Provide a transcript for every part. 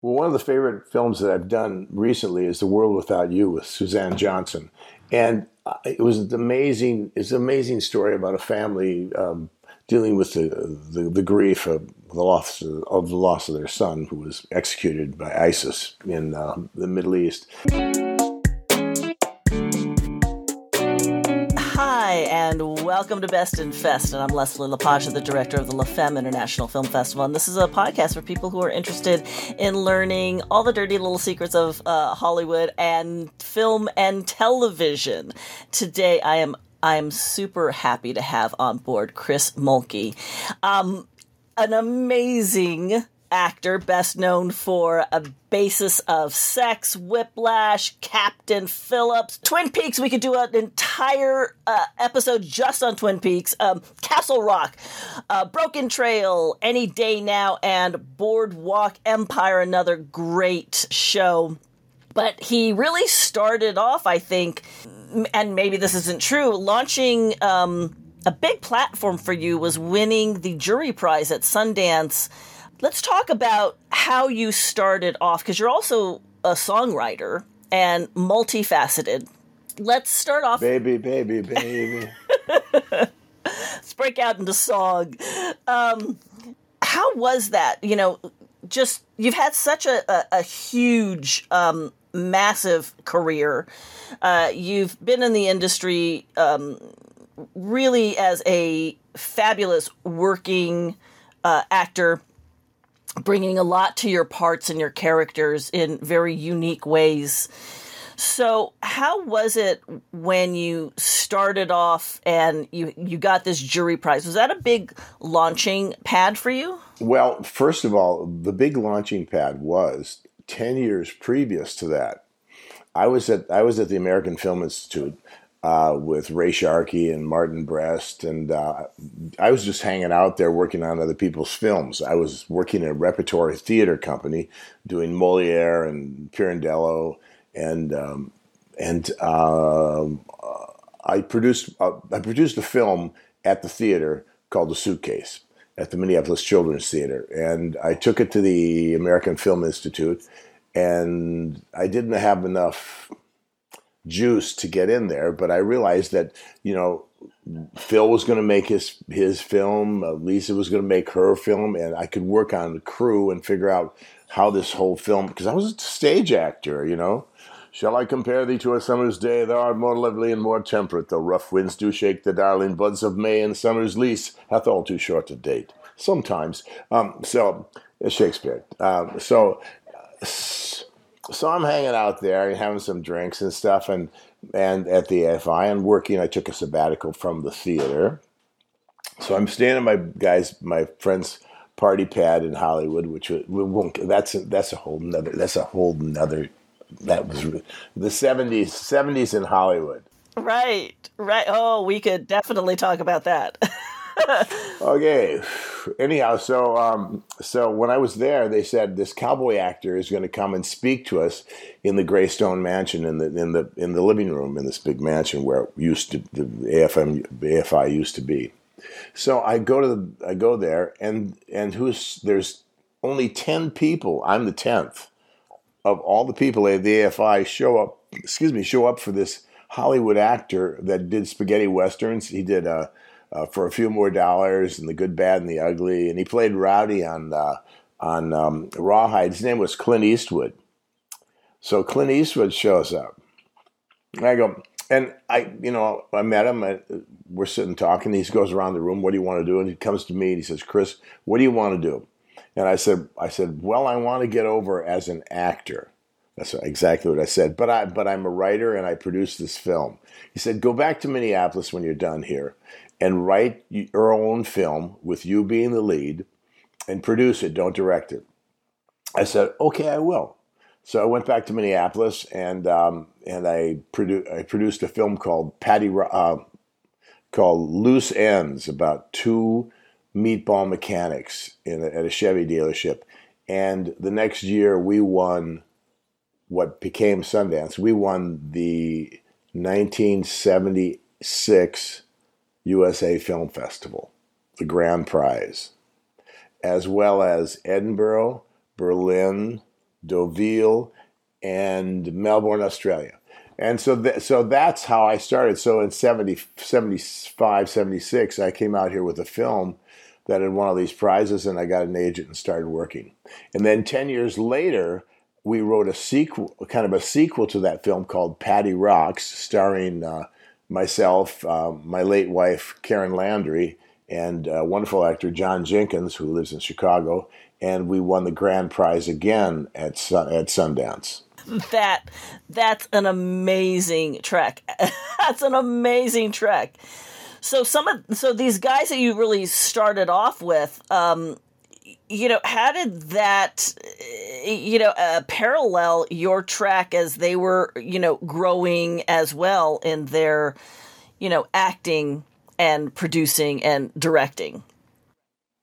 Well, one of the favorite films that I've done recently is The World Without You with Suzanne Johnson, and uh, it was an amazing. It's an amazing story about a family um, dealing with the, the, the grief of the loss of the loss of their son, who was executed by ISIS in uh, the Middle East. Welcome to Best in Fest. And I'm Leslie Lapage, the director of the La Femme International Film Festival. And this is a podcast for people who are interested in learning all the dirty little secrets of uh, Hollywood and film and television. Today, I am I am super happy to have on board Chris Mulkey, um, an amazing actor, best known for a basis of sex, whiplash, Captain Phillips, Twin Peaks. We could do an entire uh, episode just on Twin Peaks, um, Castle Rock, uh, Broken Trail, Any Day Now, and Boardwalk Empire, another great show. But he really started off, I think, and maybe this isn't true, launching. Um, a big platform for you was winning the jury prize at Sundance let's talk about how you started off because you're also a songwriter and multifaceted. Let's start off. Baby, baby, baby. let's break out into song. Um, how was that? You know, just you've had such a, a, a huge, um, massive career. Uh, you've been in the industry um, really as a fabulous working uh, actor bringing a lot to your parts and your characters in very unique ways. So, how was it when you started off and you you got this jury prize? Was that a big launching pad for you? Well, first of all, the big launching pad was 10 years previous to that. I was at I was at the American Film Institute uh, with Ray Sharkey and Martin Brest, and uh, I was just hanging out there working on other people's films. I was working in a repertory theater company, doing Moliere and Pirandello, and um, and uh, I produced uh, I produced a film at the theater called The Suitcase at the Minneapolis Children's Theater, and I took it to the American Film Institute, and I didn't have enough juice to get in there. But I realized that you know Phil was going to make his his film, uh, Lisa was going to make her film, and I could work on the crew and figure out how this whole film because I was a stage actor, you know. Shall I compare thee to a summer's day? Thou art more lovely and more temperate, though rough winds do shake the darling buds of May, and summer's lease hath all too short a date. Sometimes, um, so Shakespeare. Um, so so I'm hanging out there and having some drinks and stuff, and and at the AFI and working. I took a sabbatical from the theater, so I'm staying at my guys, my friends' party pad in Hollywood, which we won't. That's a, that's a whole nother. That's a whole nother. That was the '70s. '70s in Hollywood. Right, right. Oh, we could definitely talk about that. okay. Anyhow, so um, so when I was there, they said this cowboy actor is going to come and speak to us in the Greystone Mansion in the in the in the living room in this big mansion where it used to the AFM AFI used to be. So I go to the I go there and and who's there's only ten people. I'm the tenth of all the people at the AFI show up. Excuse me, show up for this Hollywood actor that did spaghetti westerns. He did a uh, uh, for a few more dollars and the good, bad, and the ugly. And he played Rowdy on uh, on um, Rawhide. His name was Clint Eastwood. So Clint Eastwood shows up. And I go, and I, you know, I met him. I, we're sitting talking. He goes around the room. What do you want to do? And he comes to me and he says, "Chris, what do you want to do?" And I said, "I said, well, I want to get over as an actor." That's exactly what I said. But I, but I'm a writer and I produce this film. He said, "Go back to Minneapolis when you're done here, and write your own film with you being the lead and produce it, don't direct it. I said, okay, I will. So I went back to Minneapolis and um, and I, produ- I produced a film called Patty uh, called Loose Ends about two meatball mechanics in a, at a Chevy dealership. And the next year we won what became Sundance. We won the 1976 USA Film Festival, the grand prize, as well as Edinburgh, Berlin, Deauville, and Melbourne, Australia. And so, th- so that's how I started. So in 70, 75, 76, I came out here with a film that had won all these prizes, and I got an agent and started working. And then 10 years later, we wrote a sequel, kind of a sequel to that film called Patty Rocks, starring uh, myself, uh, my late wife, Karen Landry, and uh, wonderful actor John Jenkins, who lives in Chicago. And we won the grand prize again at, Sun- at Sundance that that's an amazing trek. that's an amazing trek. So some of so these guys that you really started off with, um, you know, how did that, you know, uh, parallel your track as they were, you know, growing as well in their, you know, acting and producing and directing?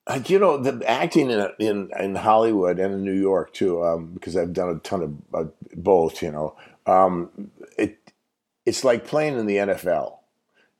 Uh, you know, the acting in in in Hollywood and in New York too, um, because I've done a ton of uh, both. You know, um, it it's like playing in the NFL.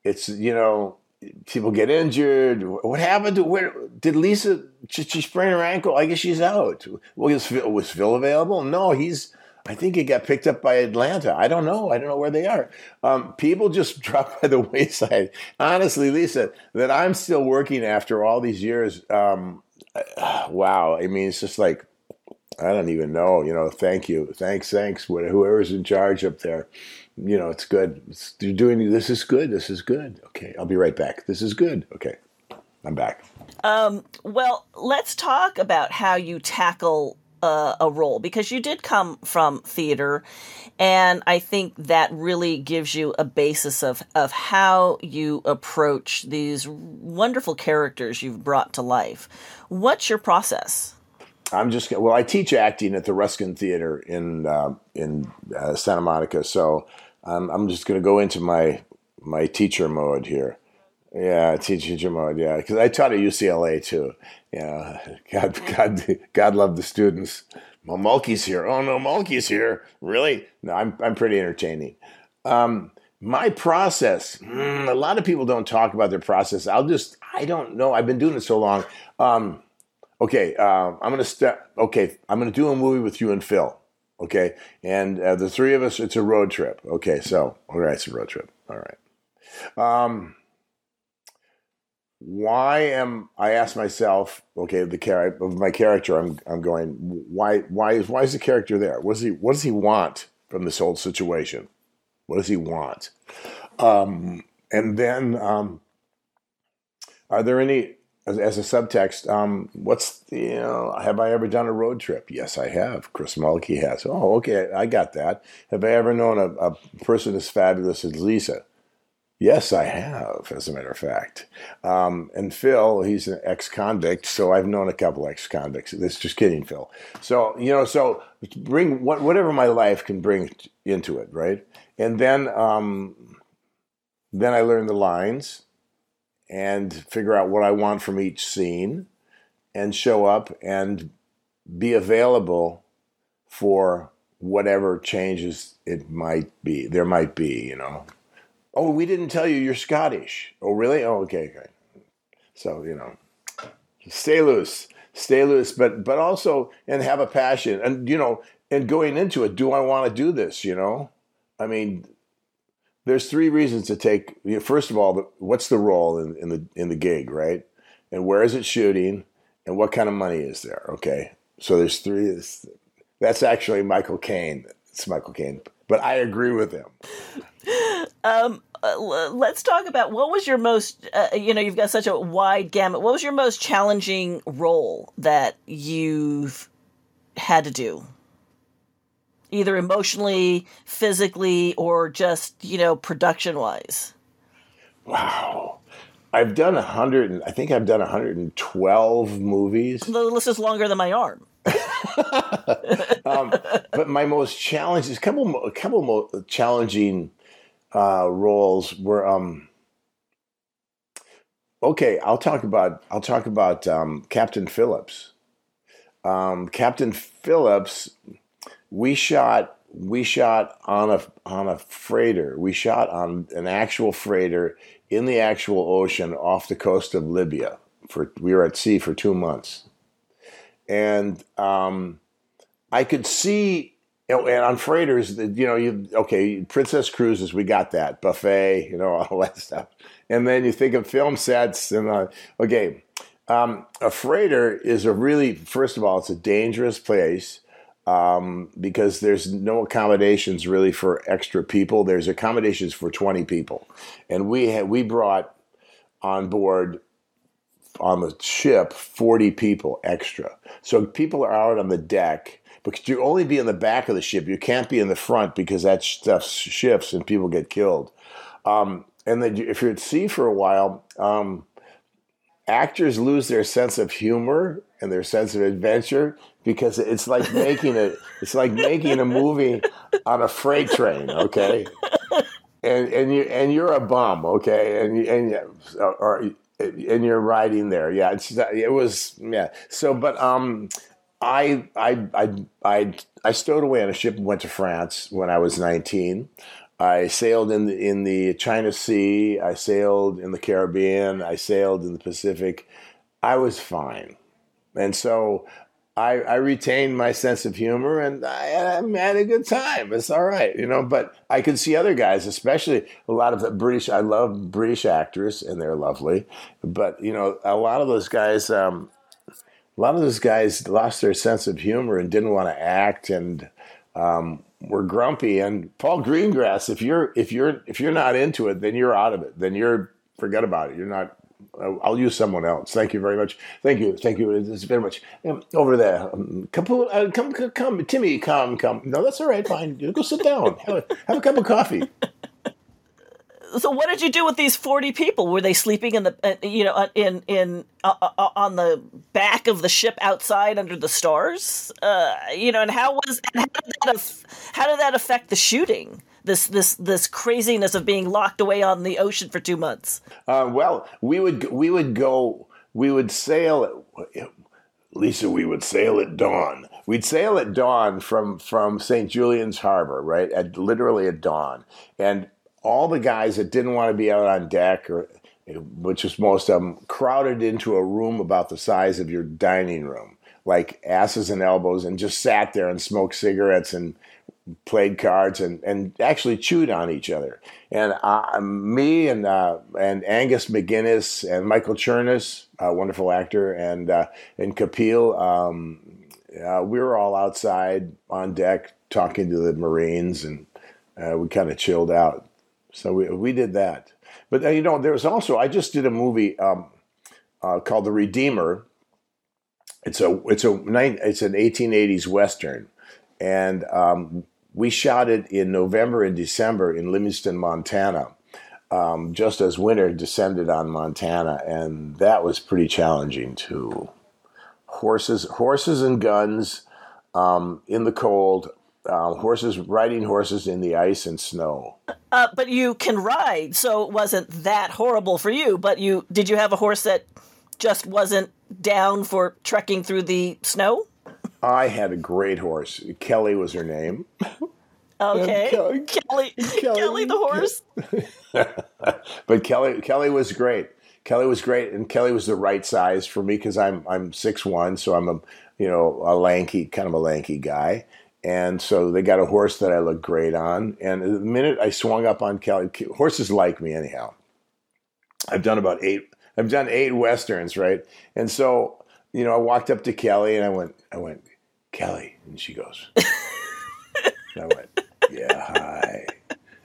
It's you know, people get injured. What happened to where did Lisa? She, she sprain her ankle. I guess she's out. Was was Phil available? No, he's I think he got picked up by Atlanta. I don't know. I don't know where they are. Um, people just drop by the wayside. Honestly, Lisa, that I'm still working after all these years. Um, wow. I mean, it's just like, I don't even know. You know, thank you. Thanks, thanks. Whoever's in charge up there. You know, it's good. It's, you're doing this is good. This is good. Okay, I'll be right back. This is good. Okay, I'm back. Um, well, let's talk about how you tackle a, a role because you did come from theater, and I think that really gives you a basis of of how you approach these wonderful characters you've brought to life. What's your process? I'm just well. I teach acting at the Ruskin Theater in uh, in uh, Santa Monica, so I'm just going to go into my my teacher mode here. Yeah, teacher mode. Yeah, because I taught at UCLA too. Yeah, God, God, God love the students. Well, Mulkey's here. Oh no, Mulkey's here. Really? No, I'm I'm pretty entertaining. Um, my process. Mm, a lot of people don't talk about their process. I'll just. I don't know. I've been doing it so long. Um, okay, uh, I'm gonna step. Okay, I'm gonna do a movie with you and Phil. Okay, and uh, the three of us. It's a road trip. Okay, so all right, it's a road trip. All right. Um, why am I ask myself, okay, the character of my character, I'm I'm going, why why is why is the character there? What does he what does he want from this whole situation? What does he want? Um, and then um, are there any as, as a subtext, um, what's you know, have I ever done a road trip? Yes, I have. Chris Mulkey has. Oh, okay, I got that. Have I ever known a, a person as fabulous as Lisa? Yes, I have, as a matter of fact. Um, and Phil, he's an ex-convict, so I've known a couple ex-convicts. This just kidding, Phil. So you know, so bring what, whatever my life can bring into it, right? And then, um, then I learned the lines and figure out what I want from each scene, and show up and be available for whatever changes it might be. There might be, you know. Oh, we didn't tell you you're Scottish. Oh, really? Oh, okay, okay. So you know, stay loose, stay loose, but but also and have a passion, and you know, and going into it, do I want to do this? You know, I mean, there's three reasons to take. You know, first of all, what's the role in, in the in the gig, right? And where is it shooting? And what kind of money is there? Okay, so there's three. That's actually Michael Caine. It's Michael Caine, but I agree with him. Um, uh, let's talk about what was your most, uh, you know, you've got such a wide gamut. What was your most challenging role that you've had to do? Either emotionally, physically, or just, you know, production wise? Wow. I've done a hundred. I think I've done hundred and twelve movies. The list is longer than my arm. um, but my most challenging, a couple, a couple challenging uh, roles were um, okay. I'll talk about I'll talk about um, Captain Phillips. Um, Captain Phillips, we shot we shot on a on a freighter. We shot on an actual freighter in the actual ocean off the coast of Libya. For we were at sea for two months, and um, I could see know, and on freighters, you know, you okay, Princess Cruises, we got that buffet, you know, all that stuff, and then you think of film sets, and uh, okay, um, a freighter is a really, first of all, it's a dangerous place um, because there's no accommodations really for extra people. There's accommodations for 20 people, and we we brought on board on the ship 40 people extra. So people are out on the deck but you only be in the back of the ship. You can't be in the front because that stuff shifts and people get killed. Um, and then if you're at sea for a while, um, actors lose their sense of humor and their sense of adventure because it's like making a it's like making a movie on a freight train. Okay. And, and you and you're a bum, okay, and and or and you're riding there, yeah. It's it was yeah. So, but um, I I I I I stowed away on a ship and went to France when I was 19. I sailed in the, in the China Sea. I sailed in the Caribbean. I sailed in the Pacific. I was fine, and so I, I retained my sense of humor, and I, I, had a good time. It's all right, you know. But I could see other guys, especially a lot of the British. I love British actors, and they're lovely. But you know, a lot of those guys. Um, a lot of those guys lost their sense of humor and didn't want to act and um, were grumpy. And Paul Greengrass, if you're if you're if you're not into it, then you're out of it. Then you're forget about it. You're not. I'll use someone else. Thank you very much. Thank you. Thank you It's very much. Um, over there, um, come, uh, come, come, come, Timmy, come, come. No, that's all right. Fine. Go sit down. Have a, have a cup of coffee so what did you do with these 40 people were they sleeping in the uh, you know uh, in in uh, uh, uh, on the back of the ship outside under the stars uh, you know and how was and how did that how did that affect the shooting this this this craziness of being locked away on the ocean for 2 months well we would we would go we would sail at, Lisa, we would sail at dawn. We'd sail at dawn from from St. Julian's Harbor, right? At literally at dawn, and all the guys that didn't want to be out on deck or which was most of them crowded into a room about the size of your dining room like asses and elbows and just sat there and smoked cigarettes and played cards and, and actually chewed on each other. And uh, me and uh, and Angus MacInnes and Michael Chernus a wonderful actor and uh, and Kapil um, uh, we were all outside on deck talking to the Marines and uh, we kind of chilled out so we, we did that. But uh, you know, there's also I just did a movie um, uh, called The Redeemer. It's a it's a it's an 1880s western, and um, we shot it in November and December in Livingston, Montana, um, just as winter descended on Montana, and that was pretty challenging too. Horses, horses and guns um, in the cold uh, horses riding horses in the ice and snow. Uh, but you can ride, so it wasn't that horrible for you. But you did you have a horse that just wasn't down for trekking through the snow? I had a great horse. Kelly was her name. Okay, Kelly, Kelly, Kelly, Kelly the horse. but Kelly, Kelly was great. Kelly was great, and Kelly was the right size for me because I'm I'm six one, so I'm a you know a lanky kind of a lanky guy and so they got a horse that I looked great on. And the minute I swung up on Kelly, horses like me anyhow. I've done about eight. I've done eight westerns, right? And so, you know, I walked up to Kelly and I went, I went, Kelly, and she goes, I went, yeah, hi.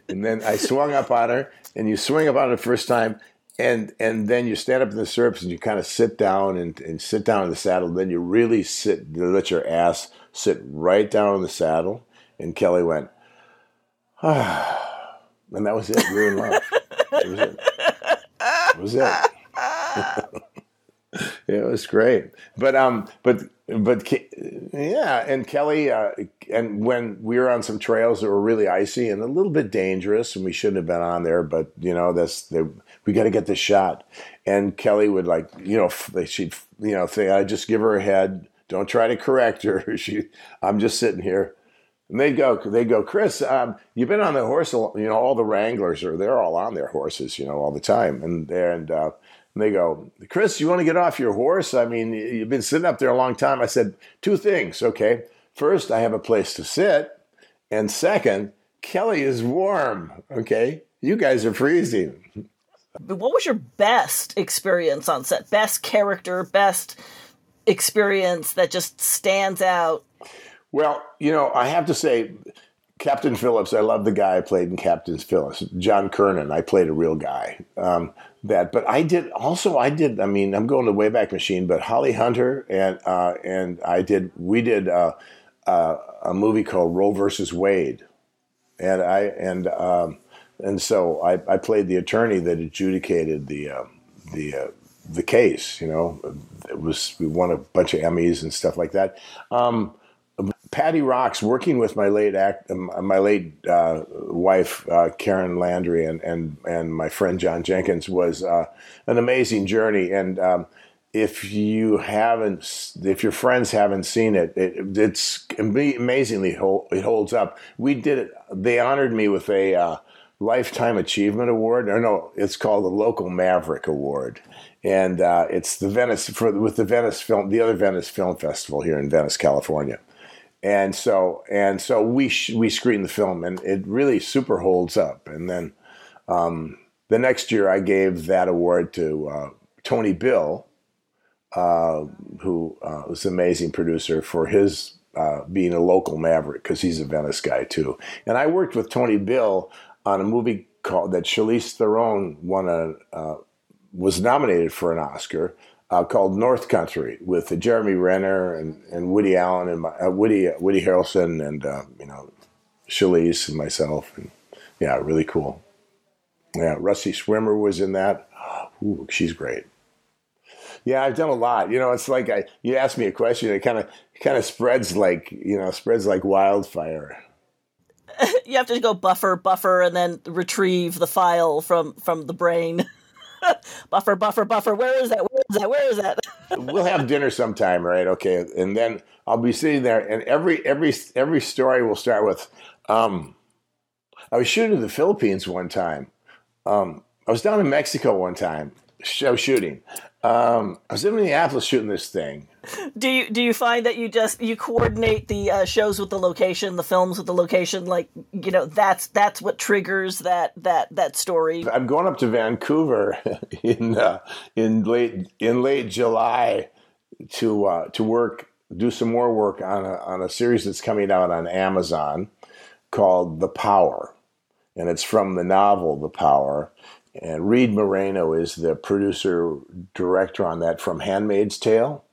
And then I swung up on her, and you swing up on her the first time, and and then you stand up in the stirrups and you kind of sit down and, and sit down in the saddle. Then you really sit, let your ass sit right down in the saddle. And Kelly went, ah. And that was it. We were in love. Was it. Was it. it was great. But, um, but, but, yeah. And Kelly, uh, and when we were on some trails that were really icy and a little bit dangerous, and we shouldn't have been on there, but, you know, that's, the, we got to get this shot. And Kelly would like, you know, she'd, you know, think, I just give her a head don't try to correct her. She, I'm just sitting here. And they go, they go, Chris, um, you've been on the horse, you know, all the Wranglers are, they're all on their horses, you know, all the time. And, and, uh, and they go, Chris, you want to get off your horse? I mean, you've been sitting up there a long time. I said, two things. Okay. first, I have a place to sit, and second, Kelly is warm. Okay, you guys are freezing. What was your best experience on set? Best character, best experience that just stands out? Well, you know, I have to say, Captain Phillips, I love the guy I played in Captain Phillips. John Cronan, I played a real guy. Um, that, but I did also. I did. I mean, I'm going to Wayback Machine, but Holly Hunter and uh, and I did. We did uh, uh, a movie called Roe versus Wade, and I and um, and so I, I played the attorney that adjudicated the uh, the uh, the case. You know, it was we won a bunch of Emmys and stuff like that. Um, Patty Rocks, working with my late act, my late uh, wife uh, Karen Landry and, and and my friend John Jenkins was uh, an amazing journey. And um, if you haven't, if your friends haven't seen it, it it's amazingly it holds up. We did it. They honored me with a uh, lifetime achievement award. Or no, it's called the Local Maverick Award and uh, it's the Venice for, with the Venice film, the other Venice Film Festival here in Venice, California. And so and so we sh- we screened the film, and it really super holds up. And then um, the next year, I gave that award to uh, Tony Bill, uh, who uh, was an amazing producer for his uh, being a local maverick because he's a Venice guy too. And I worked with Tony Bill on a movie called that Charlize Theron won a uh, was nominated for an Oscar uh, called North Country with Jeremy Renner and, and Woody Allen and my, uh, Woody uh, Woody Harrelson and uh, you know Charlize and myself and yeah, really cool. Yeah, Rusty Schwimmer was in that. Ooh, she's great. Yeah, I've done a lot. You know, it's like I, you ask me a question, it kind of kind of spreads like you know spreads like wildfire. you have to go buffer, buffer, and then retrieve the file from from the brain. buffer, buffer, buffer. Where is that? Where is that? Where is that? we'll have dinner sometime, right? Okay, and then I'll be sitting there, and every every every story will start with, um, "I was shooting in the Philippines one time. Um, I was down in Mexico one time, show shooting. Um, I was in Minneapolis shooting this thing. Do you do you find that you just you coordinate the uh, shows with the location, the films with the location? Like you know that's that's what triggers that that that story. I'm going up to Vancouver in uh, in late in late July to uh, to work do some more work on a on a series that's coming out on Amazon called The Power, and it's from the novel The Power and Reed Morano is the producer director on that from Handmaid's Tale.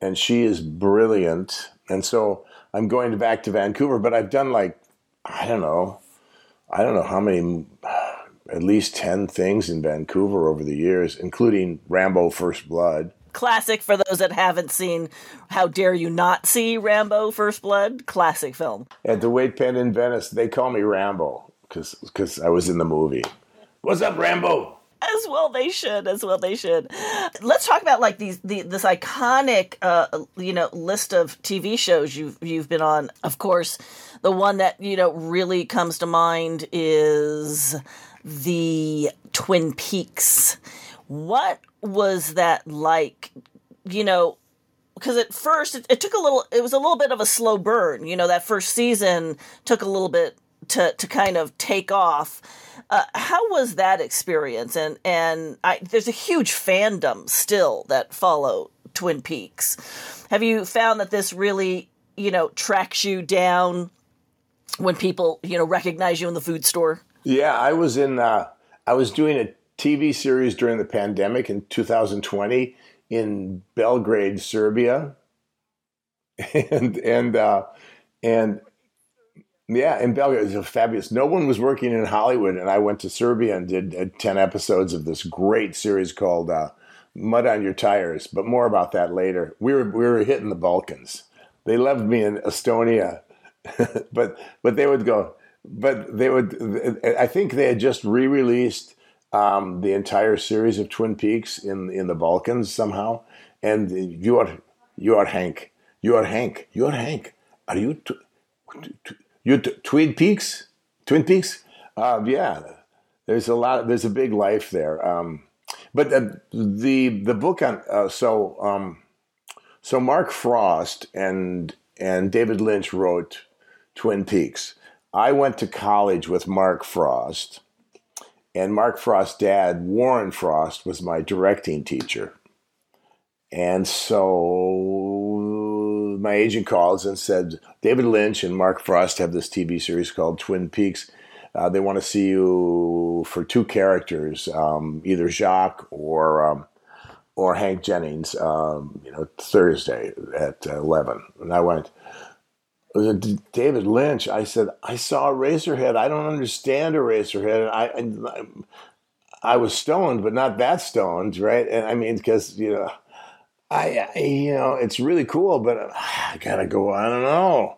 And she is brilliant. And so I'm going back to Vancouver, but I've done like, I don't know, I don't know how many, at least 10 things in Vancouver over the years, including Rambo First Blood. Classic for those that haven't seen How Dare You Not See Rambo First Blood? Classic film. At the Wait Pen in Venice, they call me Rambo because I was in the movie. What's up, Rambo? As well they should. As well they should. Let's talk about like these the this iconic uh you know list of TV shows you've you've been on. Of course, the one that you know really comes to mind is the Twin Peaks. What was that like? You know, because at first it, it, took a little it was a little bit of a slow burn you know that first season took a little bit to to kind of take off uh, how was that experience? And and I, there's a huge fandom still that follow Twin Peaks. Have you found that this really, you know, tracks you down when people, you know, recognize you in the food store? Yeah, I was in. Uh, I was doing a TV series during the pandemic in 2020 in Belgrade, Serbia, and and uh, and yeah, in Belgrade, it was fabulous. No one was working in Hollywood, and I went to Serbia and did uh, ten episodes of this great series called uh, "Mud on Your Tires." But more about that later. We were we were hitting the Balkans. They loved me in Estonia, but but they would go. But they would. I think they had just re-released um, the entire series of Twin Peaks in in the Balkans somehow. And you are you are Hank. You are Hank. You are Hank. Are you? T- t- you t- Twin Peaks, Twin Peaks. Uh, yeah, there's a lot. There's a big life there. Um, but the, the the book on uh, so um, so Mark Frost and and David Lynch wrote Twin Peaks. I went to college with Mark Frost, and Mark Frost's dad, Warren Frost, was my directing teacher. And so my agent calls and said, David Lynch and Mark Frost have this TV series called Twin Peaks. Uh, they want to see you for two characters, um, either Jacques or um, or Hank Jennings. Um, you know, Thursday at eleven. And I went. David Lynch. I said, I saw Eraserhead. I don't understand Eraserhead. I, I, I was stoned, but not that stoned, right? And I mean, because you know, I, I, you know, it's really cool, but I gotta go. I don't know.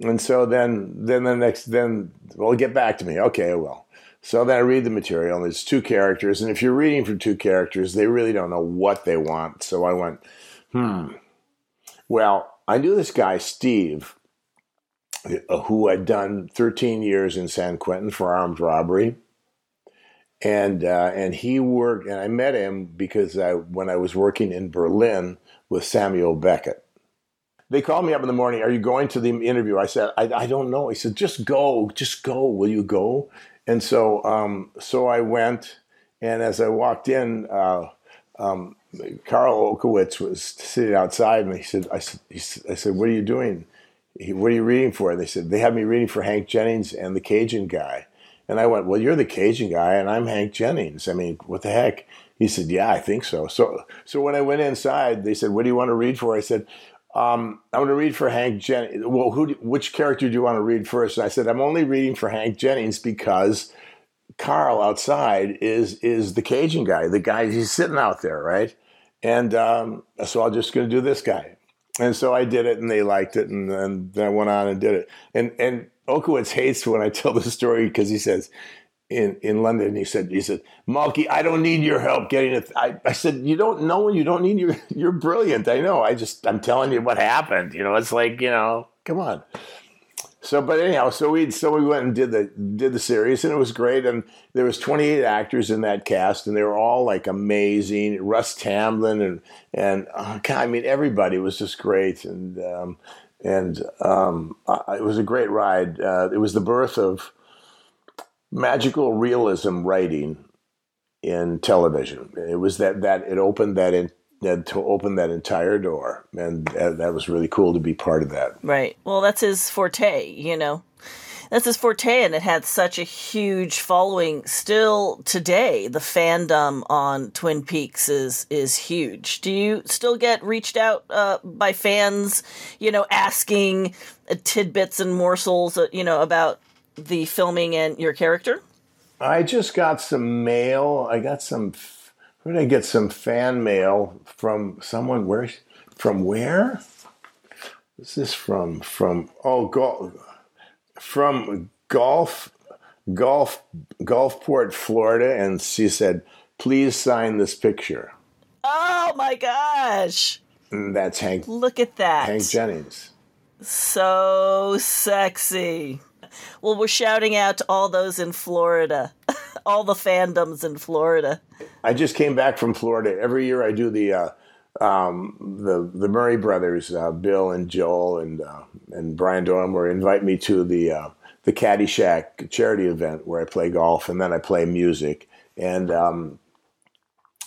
And so then, then the next, then, well, get back to me. Okay, well. So then I read the material, and it's two characters. And if you're reading from two characters, they really don't know what they want. So I went, hmm. Well, I knew this guy, Steve, uh, who had done 13 years in San Quentin for armed robbery. And, uh, and he worked, and I met him because I, when I was working in Berlin with Samuel Beckett they called me up in the morning. Are you going to the interview? I said, I, I don't know. He said, just go, just go. Will you go? And so, um, so I went. And as I walked in, uh, um, Karl Olkewicz was sitting outside, and he said, I, he, I said, what are you doing? What are you reading for? And they said, they had me reading for Hank Jennings and the Cajun guy. And I went, well, you're the Cajun guy, and I'm Hank Jennings. I mean, what the heck? He said, yeah, I think so. So, so when I went inside, they said, what do you want to read for? I said, um, I'm going to read for Hank Jennings. Well, who? which character do you want to read first? And I said, I'm only reading for Hank Jennings because Carl outside is is the Cajun guy. The guy he's sitting out there, right? And um, so I'm just going to do this guy. And so I did it, and they liked it, and, and then I went on and did it. And and Olkewicz hates when I tell the story because he says, in, in London. He said, he said, Mulkey, I don't need your help getting it. I, I said, you don't know and you don't need your, you're brilliant. I know. I just, I'm telling you what happened. You know, it's like, you know, come on. So, but anyhow, so we so we went and did the did the series, and it was great. And there was 28 actors in that cast, and they were all like amazing. Russ Tamblyn and and uh, God, I mean, everybody was just great, and um, and um, uh, it was a great ride. Uh, it was the birth of magical realism writing in television. It was that that it opened that in that to open that entire door, and that was really cool to be part of that. Right. Well, that's his forte, you know. That's his forte, and it had such a huge following. Still today, the fandom on Twin Peaks is is huge. Do you still get reached out uh, by fans, you know, asking tidbits and morsels, uh, you know, about the filming and your character? I just got some mail. I got some. Where did I get some fan mail from someone? Where? From where? Is this from? From oh, golf, from golf, golf, Gulfport, Florida, and she said, "Please sign this picture." Oh my gosh! And that's Hank. Look at that, Hank Jennings. So sexy. Well, we're shouting out to all those in Florida, all the fandoms in Florida. I just came back from Florida. Every year I do the uh, um, the the Murray brothers, uh, Bill and Joel and uh, and Brian Doyle-Murray invite me to the uh, the Caddyshack charity event where I play golf and then I play music. And um,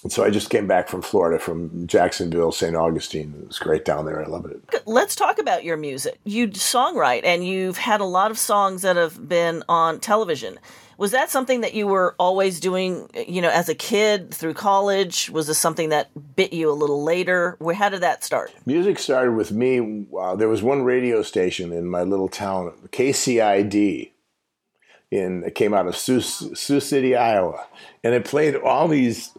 and so I just came back from Florida, from Jacksonville, St. Augustine. It was great down there. I love it. Let's talk about your music. You songwrite, and you've had a lot of songs that have been on television. Was that something that you were always doing, you know, as a kid through college? Was this something that bit you a little later? Where how did that start? Music started with me. Uh, there was one radio station in my little town, KCID, in it came out of Sioux, Sioux City, Iowa, and it played all these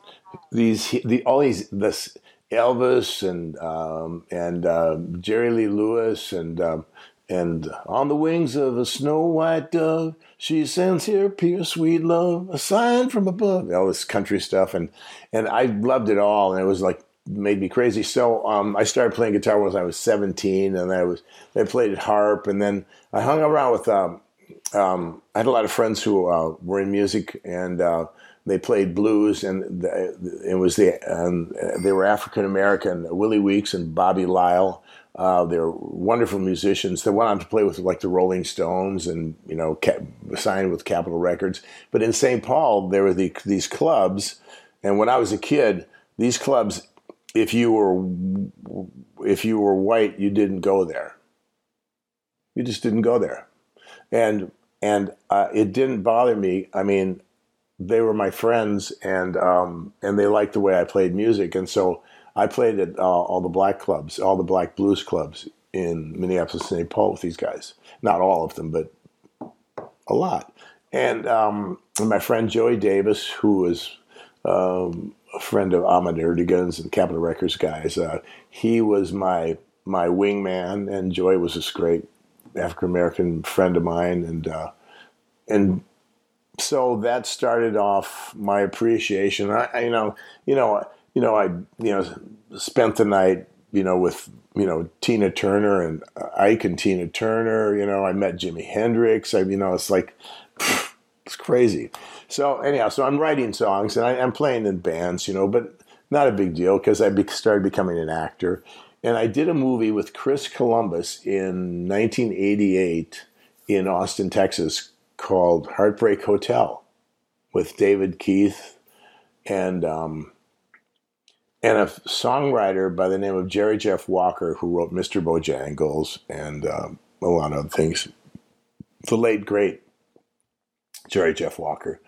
these the, all these this Elvis and um, and uh, Jerry Lee Lewis and um, and on the wings of a snow white dove, she sends here pure sweet love, a sign from above. All this country stuff, and and I loved it all, and it was like made me crazy. So um, I started playing guitar when I was 17, and I was I played at harp, and then I hung around with. Um, um, I had a lot of friends who uh, were in music, and uh, they played blues, and the, it was the they were African American. Willie Weeks and Bobby Lyle Uh, they're wonderful musicians. They went on to play with like the Rolling Stones and you know signed with Capitol Records. But in St. Paul, there were the, these clubs, and when I was a kid, these clubs, if you were if you were white, you didn't go there. You just didn't go there, and and uh, it didn't bother me. I mean, they were my friends, and um, and they liked the way I played music, and so I played at uh, all the black clubs, all the black blues clubs in Minneapolis, St. Paul with these guys. Not all of them, but a lot. And, um, my friend Joey Davis, who was um, a friend of Ahmet Ertegun's and Capitol Records guys, uh, he was my my wingman, and Joey was this great African American friend of mine, and uh, and so that started off my appreciation. I, I, you know, you know, you know, I you know spent the night you know with you know Tina Turner and Ike and Tina Turner. You know, I met Jimi Hendrix. I you know, it's like it's crazy. So anyhow, so I'm writing songs and I, am playing in bands. You know, but not a big deal because I be, started becoming an actor. And I did a movie with Chris Columbus in 1988 in Austin, Texas called Heartbreak Hotel with David Keith and um, and a songwriter by the name of Jerry Jeff Walker who wrote Mr. Bojangles and um, a lot of things. The late great Jerry Jeff Walker.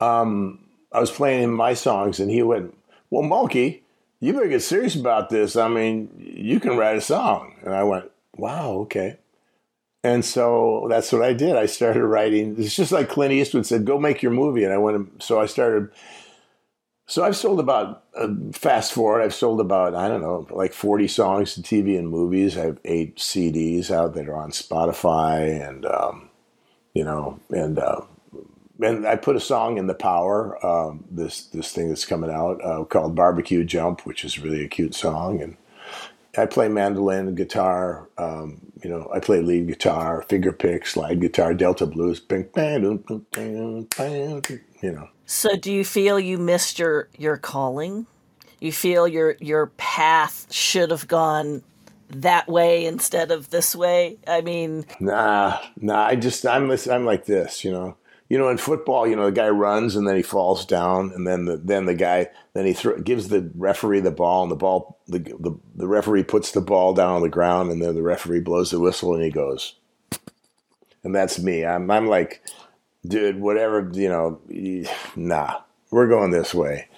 Um, I was playing him my songs and he went, "Well, Mulkey, you better get serious about this. I mean, you can write a song." And I went, "Wow, okay." And so that's what I did. I started writing. It's just like Clint Eastwood said, "Go make your movie." And I went. So I started. So I've sold about. Uh, fast forward, I've sold about I don't know, like forty songs to TV and movies. I have eight CDs out that are on Spotify, and um, you know, and uh, and I put a song in the Power. Um, this this thing that's coming out uh, called Barbecue Jump, which is really a cute song, and I play mandolin, guitar. Um, you know, I play lead guitar, finger pick, slide guitar, Delta blues. You know. So, do you feel you missed your your calling? You feel your your path should have gone that way instead of this way? I mean, nah, nah. I just I'm I'm like this, you know you know, in football, you know, the guy runs and then he falls down, and then the then the guy then he gives the referee the ball, and the ball the, the the referee puts the ball down on the ground, and then the referee blows the whistle, and he goes, and that's me. I'm I'm like, dude, whatever, you know, nah, we're going this way.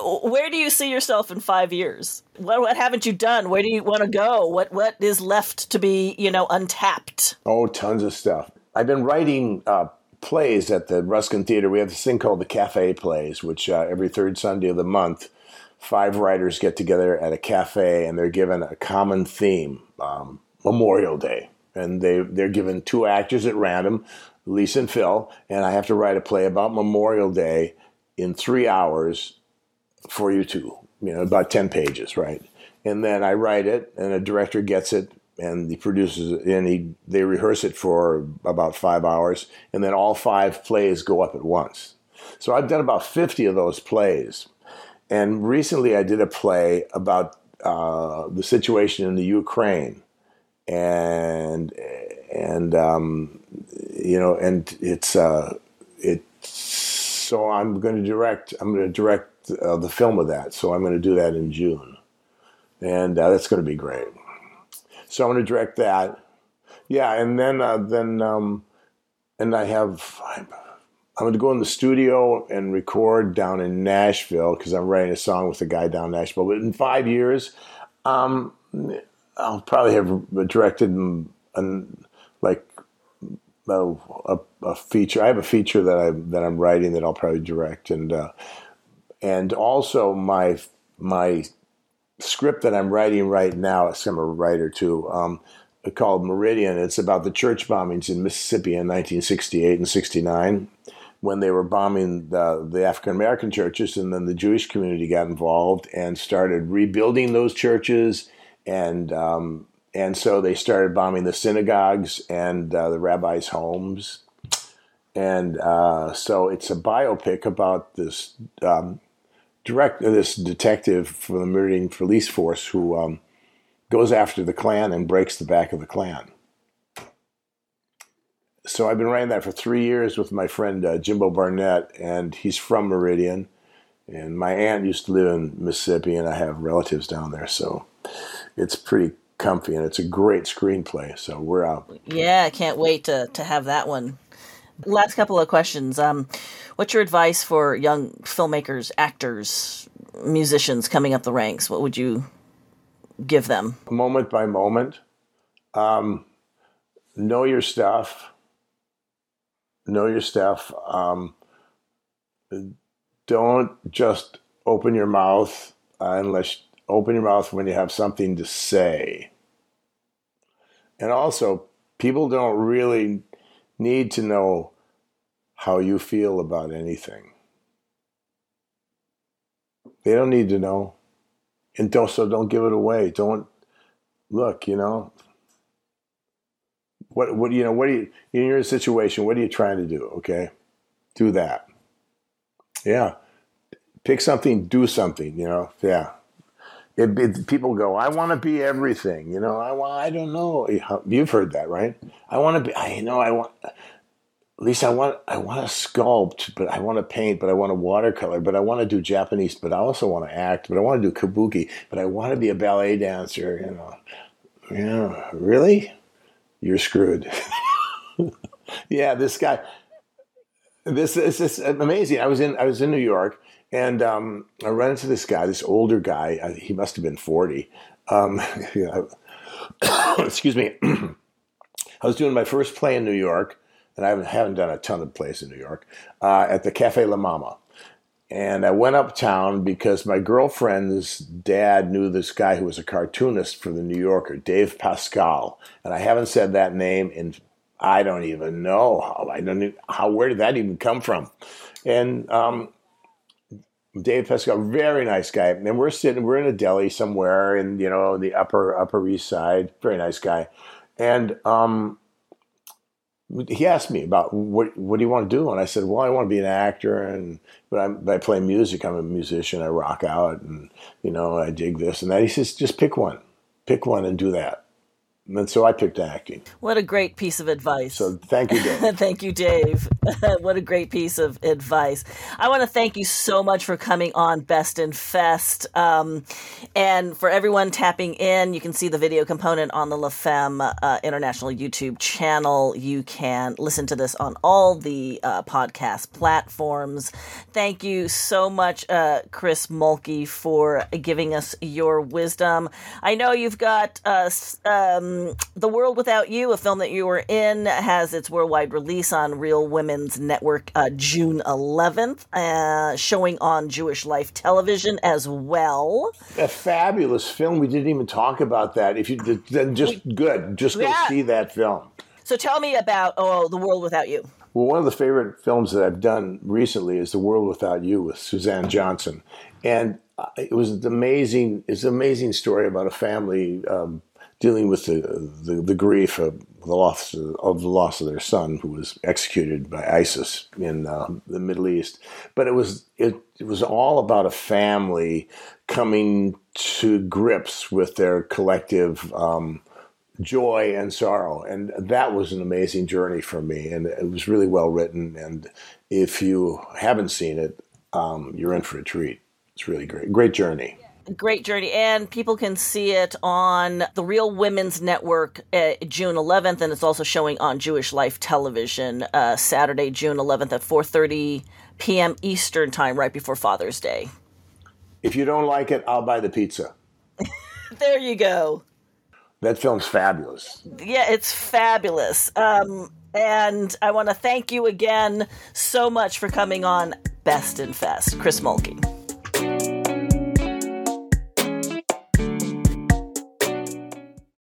Where do you see yourself in five years? What, what haven't you done? Where do you want to go? What what is left to be, you know, untapped? Oh, tons of stuff. I've been writing uh, plays at the Ruskin Theater. We have this thing called the Cafe Plays, which uh, every third Sunday of the month, five writers get together at a cafe and they're given a common theme, um, Memorial Day. And they, they're given two actors at random, Lisa and Phil, and I have to write a play about Memorial Day in three hours for you two, you know, about 10 pages, right? And then I write it, and a director gets it, and the producers and he they rehearse it for about five hours, and then all five plays go up at once. So I've done about fifty of those plays, and recently I did a play about uh, the situation in the Ukraine, and and um, you know, and it's uh, it's so I'm going to direct. I'm going to direct uh, the film of that. So I'm going to do that in June, and uh, that's going to be great. So I'm going to direct that. Yeah, and then uh, then um, and I have I'm, I'm going to go in the studio and record down in Nashville because I'm writing a song with a guy down in Nashville. But in five years, um, I'll probably have directed and like a, a, a, feature. I have a feature that I that I'm writing that I'll probably direct, and uh, and also my my script that I'm writing right now. I'm a writer too. Um, called Meridian. It's about the church bombings in Mississippi in 1968 and 69 when they were bombing the, the African American churches, and then the Jewish community got involved and started rebuilding those churches, and um, and so they started bombing the synagogues and uh, the rabbis' homes, and uh, so it's a biopic about this um, direct this detective from the Meridian Police Force who um, goes after the Klan and breaks the back of the Klan. So I've been writing that for three years with my friend uh, Jimbo Barnett, and he's from Meridian. And my aunt used to live in Mississippi, and I have relatives down there, so it's pretty comfy, and it's a great screenplay. So we're out. Yeah, I can't wait to to have that one. Last couple of questions. Um, what's your advice for young filmmakers, actors, musicians coming up the ranks? What would you give them? Moment by moment. Um, know your stuff. Know your stuff. Um, don't just open your mouth uh, unless open your mouth when you have something to say. And also, people don't really need to know how you feel about anything. They don't need to know. And don't so don't give it away. Don't look, you know. What what you know, what do you in your situation, what are you trying to do? Okay? Do that. Yeah. Pick something, do something, you know. Yeah. It, it, people go, I want to be everything, you know. I want, I don't know. You've heard that, right? I want to be. I know. I want. At least I want. I want to sculpt, but I want to paint, but I want to watercolor, but I want to do Japanese, but I also want to act, but I want to do kabuki, but I want to be a ballet dancer. You know. Yeah. Really? You're screwed. yeah. This guy. This is amazing. I was in. I was in New York and um, I ran into this guy, this older guy. He must have been 40. Um, excuse me. I was doing my first play in New York, and I haven't done a ton of plays in New York, uh, at the Cafe La Mama. And I went uptown because my girlfriend's dad knew this guy who was a cartoonist for the New Yorker, Dave Pascal. And I haven't said that name in I don't even know how I don't even, how where did that even come from? And um, Dave Pascal, very nice guy. And we're sitting, we're in a deli somewhere in, you know, the upper, upper east side. Very nice guy. And um, he asked me about what, what do you want to do? And I said, well, I want to be an actor. And, but, I'm, but I play music. I'm a musician. I rock out and, you know, I dig this and that. He says, just pick one, pick one and do that. And so I picked acting. What a great piece of advice. So thank you, Dave. thank you, Dave. what a great piece of advice. I want to thank you so much for coming on Best in Fest. Um, and for everyone tapping in, you can see the video component on the La Femme uh, International YouTube channel. You can listen to this on all the uh, podcast platforms. Thank you so much, uh, Chris Mulkey, for giving us your wisdom. I know you've got. Uh, um, the World Without You, a film that you were in, has its worldwide release on Real Women's Network uh, June 11th, uh, showing on Jewish Life Television as well. A fabulous film. We didn't even talk about that. If you then just good, just go yeah. see that film. So tell me about oh, The World Without You. Well, one of the favorite films that I've done recently is The World Without You with Suzanne Johnson, and uh, it was an amazing. It's an amazing story about a family um, dealing with the, the, the grief of the loss of the loss of their son, who was executed by ISIS in uh, the Middle East. But it was it, it was all about a family coming to grips with their collective um, joy and sorrow, and that was an amazing journey for me. And it was really well written. And if you haven't seen it, um, you're in for a treat. It's really great, great journey great journey and people can see it on the real women's network uh, june 11th and it's also showing on jewish life television uh, saturday june 11th at 4.30 p.m eastern time right before father's day. If you don't like it i'll buy the pizza. There you go. That film's fabulous. Yeah it's fabulous. Um, and i want to thank you again so much for coming on best in fest. Chris mulkey